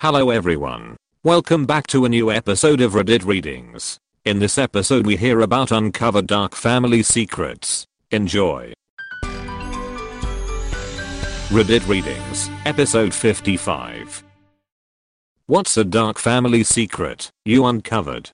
Hello everyone. Welcome back to a new episode of Reddit Readings. In this episode we hear about uncovered dark family secrets. Enjoy. Reddit Readings, episode 55. What's a dark family secret you uncovered?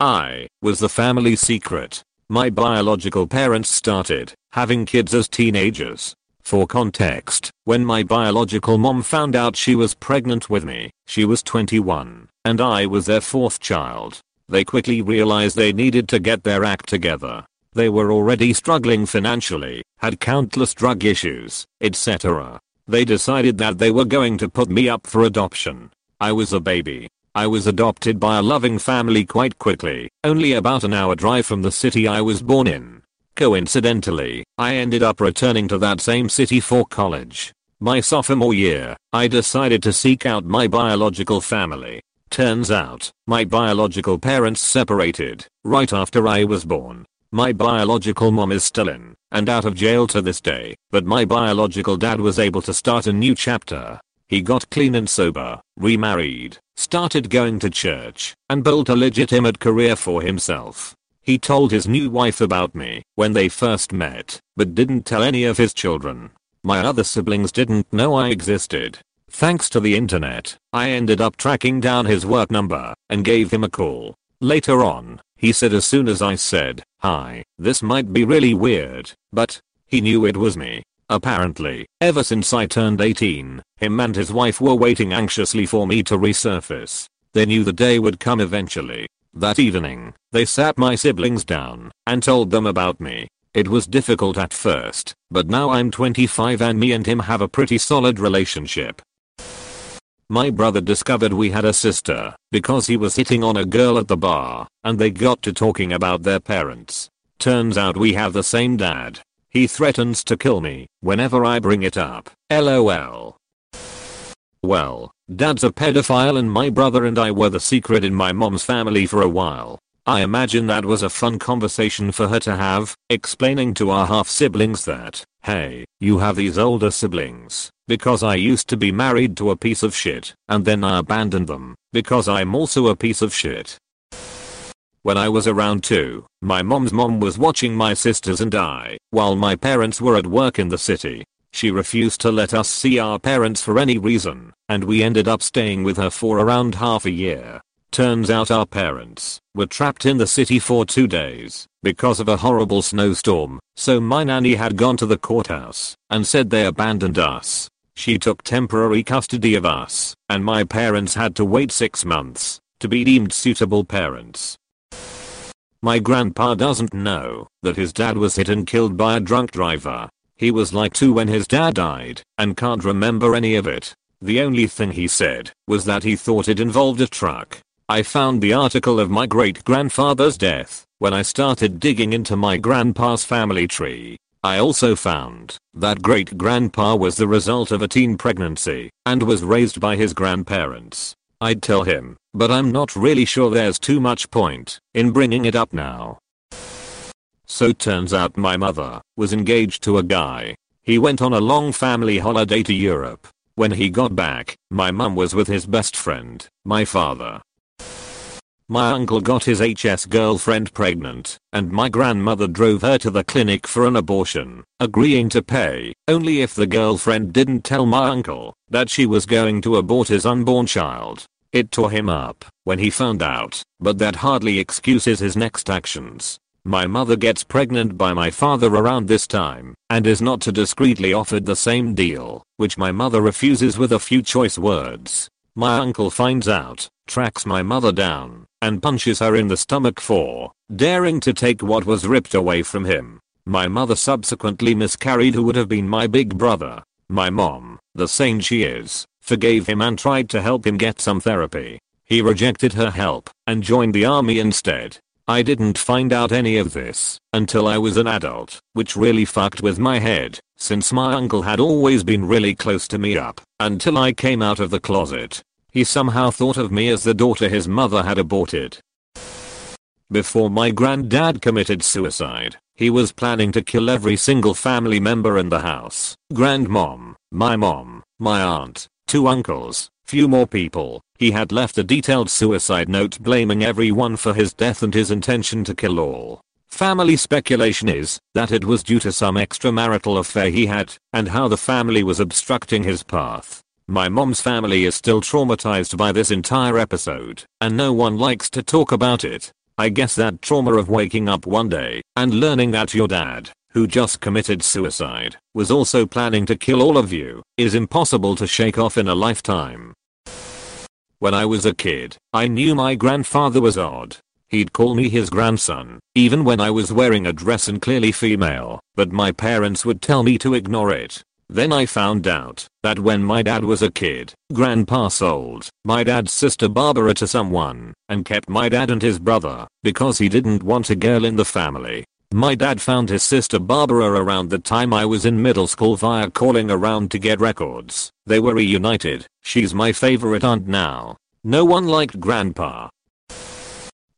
I was the family secret. My biological parents started having kids as teenagers. For context, when my biological mom found out she was pregnant with me, she was 21, and I was their fourth child. They quickly realized they needed to get their act together. They were already struggling financially, had countless drug issues, etc. They decided that they were going to put me up for adoption. I was a baby, I was adopted by a loving family quite quickly, only about an hour drive from the city I was born in. Coincidentally, I ended up returning to that same city for college. My sophomore year, I decided to seek out my biological family. Turns out, my biological parents separated right after I was born. My biological mom is still in and out of jail to this day, but my biological dad was able to start a new chapter. He got clean and sober, remarried, started going to church, and built a legitimate career for himself. He told his new wife about me when they first met, but didn't tell any of his children. My other siblings didn't know I existed. Thanks to the internet, I ended up tracking down his work number and gave him a call. Later on, he said as soon as I said, hi, this might be really weird, but he knew it was me. Apparently, ever since I turned 18, him and his wife were waiting anxiously for me to resurface. They knew the day would come eventually. That evening, they sat my siblings down and told them about me. It was difficult at first, but now I'm 25 and me and him have a pretty solid relationship. My brother discovered we had a sister because he was hitting on a girl at the bar and they got to talking about their parents. Turns out we have the same dad he threatens to kill me whenever I bring it up. LOL. Well, dad's a pedophile and my brother and I were the secret in my mom's family for a while. I imagine that was a fun conversation for her to have, explaining to our half siblings that, hey, you have these older siblings, because I used to be married to a piece of shit, and then I abandoned them, because I'm also a piece of shit. When I was around 2, my mom's mom was watching my sisters and I while my parents were at work in the city. She refused to let us see our parents for any reason, and we ended up staying with her for around half a year. Turns out our parents were trapped in the city for two days because of a horrible snowstorm, so my nanny had gone to the courthouse and said they abandoned us. She took temporary custody of us, and my parents had to wait 6 months to be deemed suitable parents. My grandpa doesn't know that his dad was hit and killed by a drunk driver. He was like 2 when his dad died and can't remember any of it. The only thing he said was that he thought it involved a truck. I found the article of my great grandfather's death when I started digging into my grandpa's family tree. I also found that great grandpa was the result of a teen pregnancy and was raised by his grandparents. I'd tell him, but I'm not really sure there's too much point in bringing it up now. So turns out my mother was engaged to a guy. He went on a long family holiday to Europe. When he got back, my mum was with his best friend, my father. My uncle got his HS girlfriend pregnant, and my grandmother drove her to the clinic for an abortion, agreeing to pay only if the girlfriend didn't tell my uncle that she was going to abort his unborn child. It tore him up when he found out, but that hardly excuses his next actions. My mother gets pregnant by my father around this time, and is not too discreetly offered the same deal, which my mother refuses with a few choice words. My uncle finds out, tracks my mother down, and punches her in the stomach for daring to take what was ripped away from him. My mother subsequently miscarried who would have been my big brother. My mom, the saint she is, forgave him and tried to help him get some therapy. He rejected her help and joined the army instead. I didn't find out any of this until I was an adult, which really fucked with my head, since my uncle had always been really close to me up until I came out of the closet. He somehow thought of me as the daughter his mother had aborted. Before my granddad committed suicide, he was planning to kill every single family member in the house. Grandmom, my mom, my aunt, two uncles, Few more people. He had left a detailed suicide note blaming everyone for his death and his intention to kill all. Family speculation is that it was due to some extramarital affair he had and how the family was obstructing his path. My mom's family is still traumatized by this entire episode and no one likes to talk about it. I guess that trauma of waking up one day and learning that your dad, who just committed suicide, was also planning to kill all of you, is impossible to shake off in a lifetime. When I was a kid, I knew my grandfather was odd He'd call me his grandson, even when I was wearing a dress and clearly female, but my parents would tell me to ignore it. Then I found out that when my dad was a kid, grandpa sold my dad's sister Barbara to someone and kept my dad and his brother because he didn't want a girl in the family. My dad found his sister Barbara around the time I was in middle school via calling around to get records. They were reunited. She's my favorite aunt now. No one liked grandpa,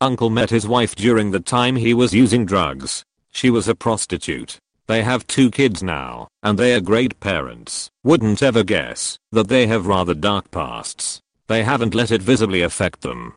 Uncle met his wife during the time he was using drugs. She was a prostitute. They have two kids now, and they are great parents. Wouldn't ever guess that they have rather dark pasts. They haven't let it visibly affect them.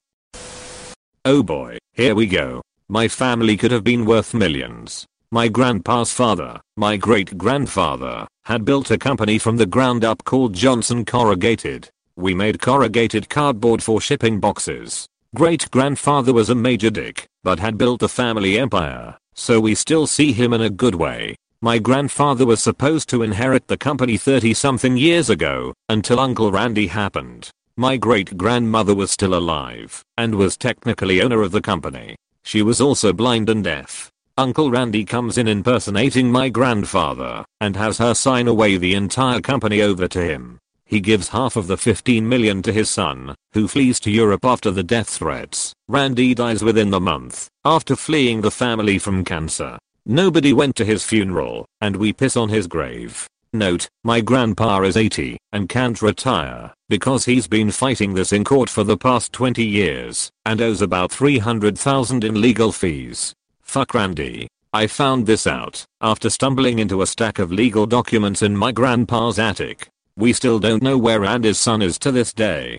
Oh boy, here we go. My family could have been worth millions. My grandpa's father, my great grandfather, had built a company from the ground up called Johnson Corrugated. We made corrugated cardboard for shipping boxes. Great grandfather was a major dick, but had built the family empire, so we still see him in a good way. My grandfather was supposed to inherit the company 30 something years ago, until Uncle Randy happened. My great grandmother was still alive, and was technically owner of the company. She was also blind and deaf. Uncle Randy comes in impersonating my grandfather, and has her sign away the entire company over to him. He gives half of the 15 million to his son, who flees to Europe after the death threats. Randy dies within the month, after fleeing the family from cancer. Nobody went to his funeral, and we piss on his grave. Note, my grandpa is 80 and can't retire because he's been fighting this in court for the past 20 years and owes about 300,000 in legal fees. Fuck Randy. I found this out after stumbling into a stack of legal documents in my grandpa's attic. We still don't know where Andy's son is to this day.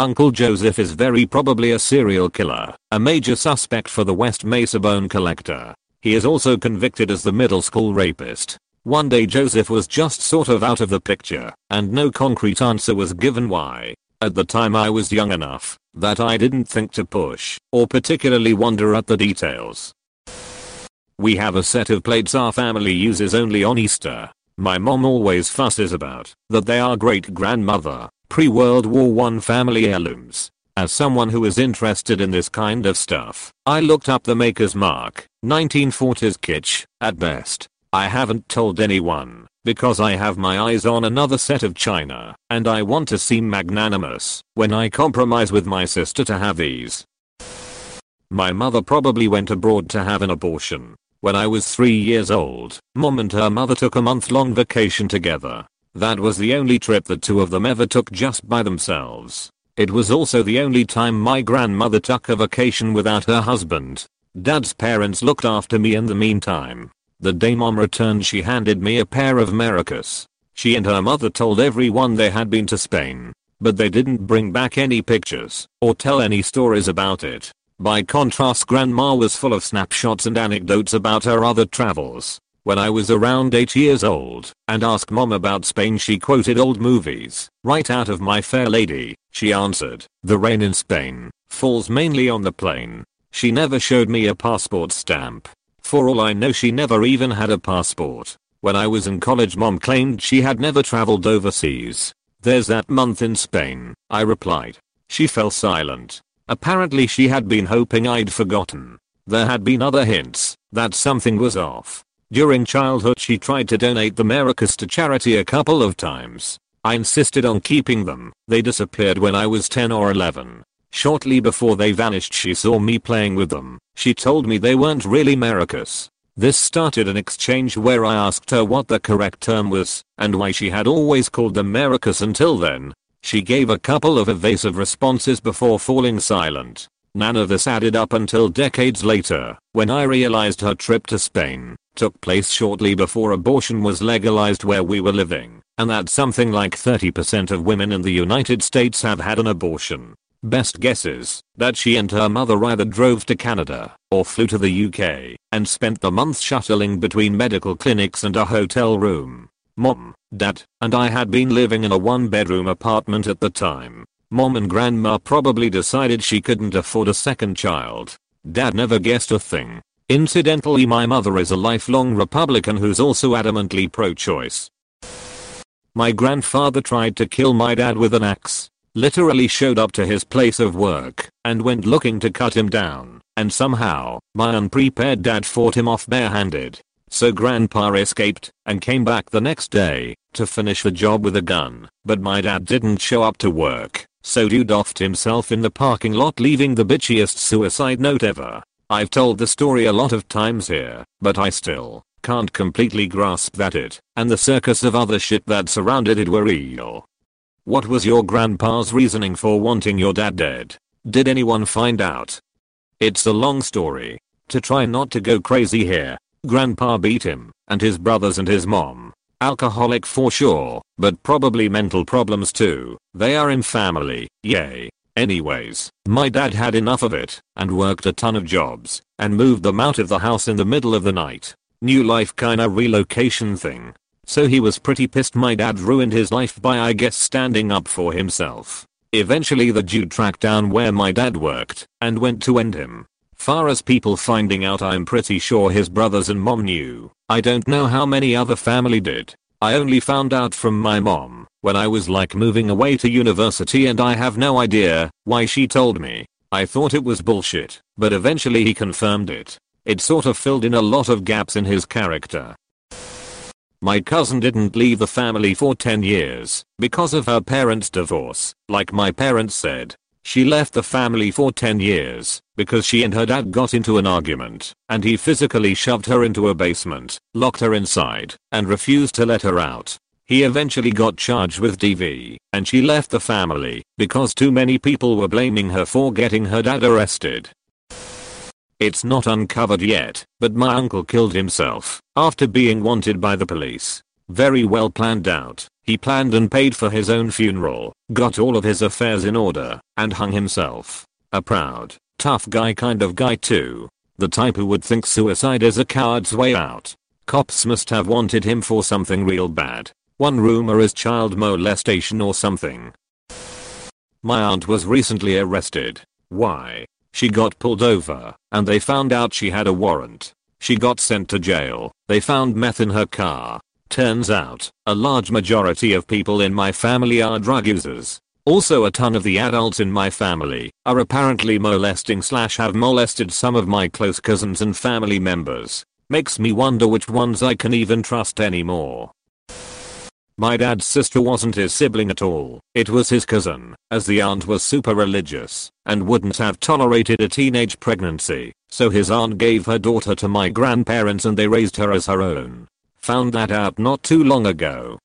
Uncle Joseph is very probably a serial killer, a major suspect for the West Mesa bone collector. He is also convicted as the middle school rapist. One day Joseph was just sort of out of the picture, and no concrete answer was given why. At the time I was young enough that I didn't think to push or particularly wonder at the details. We have a set of plates our family uses only on Easter. My mom always fusses about that they are great grandmother, pre-World War I family heirlooms. As someone who is interested in this kind of stuff, I looked up the maker's mark, 1940s kitsch, at best. I haven't told anyone, because I have my eyes on another set of china, and I want to seem magnanimous when I compromise with my sister to have these. My mother probably went abroad to have an abortion, when I was 3 years old, mom and her mother took a month long vacation together. That was the only trip the two of them ever took just by themselves. It was also the only time my grandmother took a vacation without her husband. Dad's parents looked after me in the meantime. The day mom returned she handed me a pair of maracas. She and her mother told everyone they had been to Spain, but they didn't bring back any pictures or tell any stories about it. By contrast grandma was full of snapshots and anecdotes about her other travels. When I was around 8 years old and asked mom about Spain she quoted old movies. Right out of My Fair Lady, she answered, the rain in Spain falls mainly on the plain. She never showed me a passport stamp. For all I know she never even had a passport. When I was in college mom claimed she had never traveled overseas. There's that month in Spain, I replied. She fell silent Apparently she had been hoping I'd forgotten. There had been other hints that something was off. During childhood she tried to donate the maracas to charity a couple of times. I insisted on keeping them. They disappeared when I was 10 or 11. Shortly before they vanished she saw me playing with them. She told me they weren't really maracas. This started an exchange where I asked her what the correct term was and why she had always called them maracas until then. She gave a couple of evasive responses before falling silent. None of this added up until decades later, when I realized her trip to Spain took place shortly before abortion was legalized where we were living, and that something like 30% of women in the United States have had an abortion. Best guesses that she and her mother either drove to Canada or flew to the UK and spent the month shuttling between medical clinics and a hotel room. Mom, Dad, and I had been living in a one bedroom apartment at the time. Mom and grandma probably decided she couldn't afford a second child. Dad never guessed a thing. Incidentally my mother is a lifelong Republican who's also adamantly pro-choice. My grandfather tried to kill my dad with an axe literally showed up to his place of work and went looking to cut him down, and somehow, my unprepared dad fought him off barehanded. So grandpa escaped and came back the next day to finish the job with a gun, but my dad didn't show up to work, so dude offed himself in the parking lot leaving the bitchiest suicide note ever. I've told the story a lot of times here, but I still can't completely grasp that it and the circus of other shit that surrounded it were real. What was your grandpa's reasoning for wanting your dad dead? Did anyone find out? It's a long story. To try not to go crazy here, grandpa beat him, and his brothers and his mom. Alcoholic for sure, but probably mental problems too. They are in family, yay. Anyways, my dad had enough of it, and worked a ton of jobs, and moved them out of the house in the middle of the night. New life kinda relocation thing. So he was pretty pissed my dad ruined his life by I guess standing up for himself. Eventually the dude tracked down where my dad worked and went to end him. Far as people finding out I'm pretty sure his brothers and mom knew. I don't know how many other family did. I only found out from my mom when I was like moving away to university and I have no idea why she told me. I thought it was bullshit, but eventually he confirmed it. It sort of filled in a lot of gaps in his character. My cousin didn't leave the family for 10 years because of her parents' divorce. Like my parents said, she left the family for 10 years because she and her dad got into an argument and he physically shoved her into a basement, locked her inside, and refused to let her out. He eventually got charged with DV and she left the family because too many people were blaming her for getting her dad arrested. It's not uncovered yet, but my uncle killed himself after being wanted by the police. Very well planned out. He planned and paid for his own funeral, got all of his affairs in order, and hung himself. A proud, tough guy kind of guy too. The type who would think suicide is a coward's way out. Cops must have wanted him for something real bad. One rumor is child molestation or something. My aunt was recently arrested. Why? She got pulled over, and they found out she had a warrant. She got sent to jail. They found meth in her car. Turns out, a large majority of people in my family are drug users. Also a ton of the adults in my family are apparently molesting slash have molested some of my close cousins and family members. Makes me wonder which ones I can even trust anymore. My dad's sister wasn't his sibling at all, it was his cousin, as the aunt was super religious and wouldn't have tolerated a teenage pregnancy, so his aunt gave her daughter to my grandparents and they raised her as her own. Found that out not too long ago.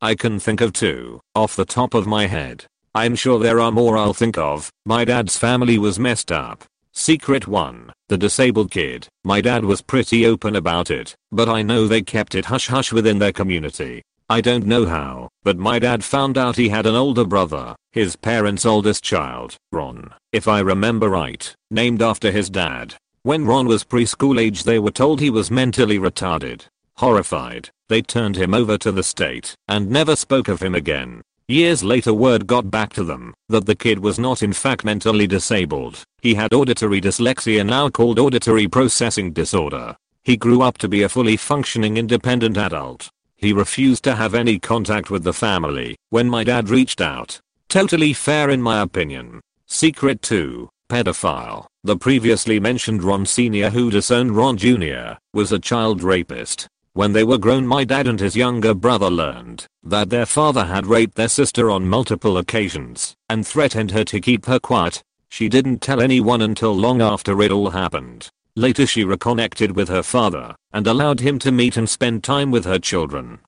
I can think of two, off the top of my head. I'm sure there are more I'll think of. My dad's family was messed up. Secret 1. The disabled kid. My dad was pretty open about it, but I know they kept it hush hush within their community. I don't know how, but my dad found out he had an older brother, his parents' oldest child, Ron, if I remember right, named after his dad. When Ron was preschool age they were told he was mentally retarded. Horrified, they turned him over to the state and never spoke of him again. Years later word got back to them that the kid was not in fact mentally disabled. He had auditory dyslexia now called auditory processing disorder. He grew up to be a fully functioning independent adult. He refused to have any contact with the family when my dad reached out. Totally fair in my opinion. Secret 2. Pedophile. The previously mentioned Ron Sr. who disowned Ron Jr. was a child rapist. When they were grown my dad and his younger brother learned that their father had raped their sister on multiple occasions and threatened her to keep her quiet. She didn't tell anyone until long after it all happened. Later she reconnected with her father and allowed him to meet and spend time with her children.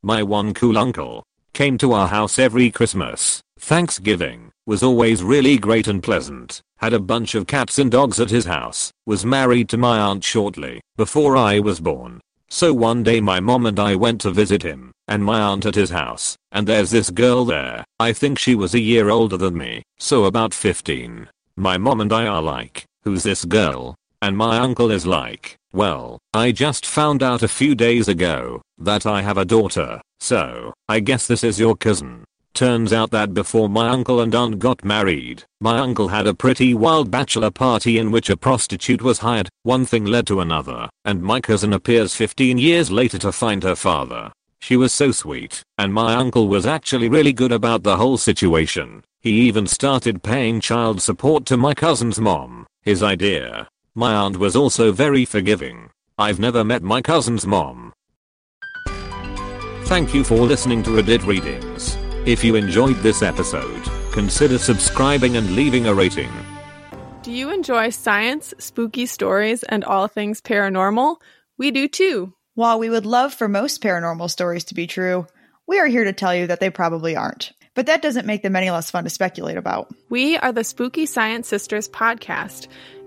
My one cool uncle came to our house every Christmas. Thanksgiving was always really great and pleasant. Had a bunch of cats and dogs at his house. Was married to my aunt shortly before I was born. So one day my mom and I went to visit him and my aunt at his house and there's this girl there. I think she was a year older than me. So about 15. My mom and I are like, who's this girl? And my uncle is like, well, I just found out a few days ago that I have a daughter, so I guess this is your cousin. Turns out that before my uncle and aunt got married, my uncle had a pretty wild bachelor party in which a prostitute was hired, one thing led to another, and my cousin appears 15 years later to find her father. She was so sweet, and my uncle was actually really good about the whole situation. He even started paying child support to my cousin's mom, his idea. My aunt was also very forgiving. I've never met my cousin's mom. Thank you for listening to Reddit Readings. If you enjoyed this episode, consider subscribing and leaving a rating. Do you enjoy science, spooky stories, and all things paranormal? We do too. While we would love for most paranormal stories to be true, we are here to tell you that they probably aren't. But that doesn't make them any less fun to speculate about. We are the Spooky Science Sisters podcast.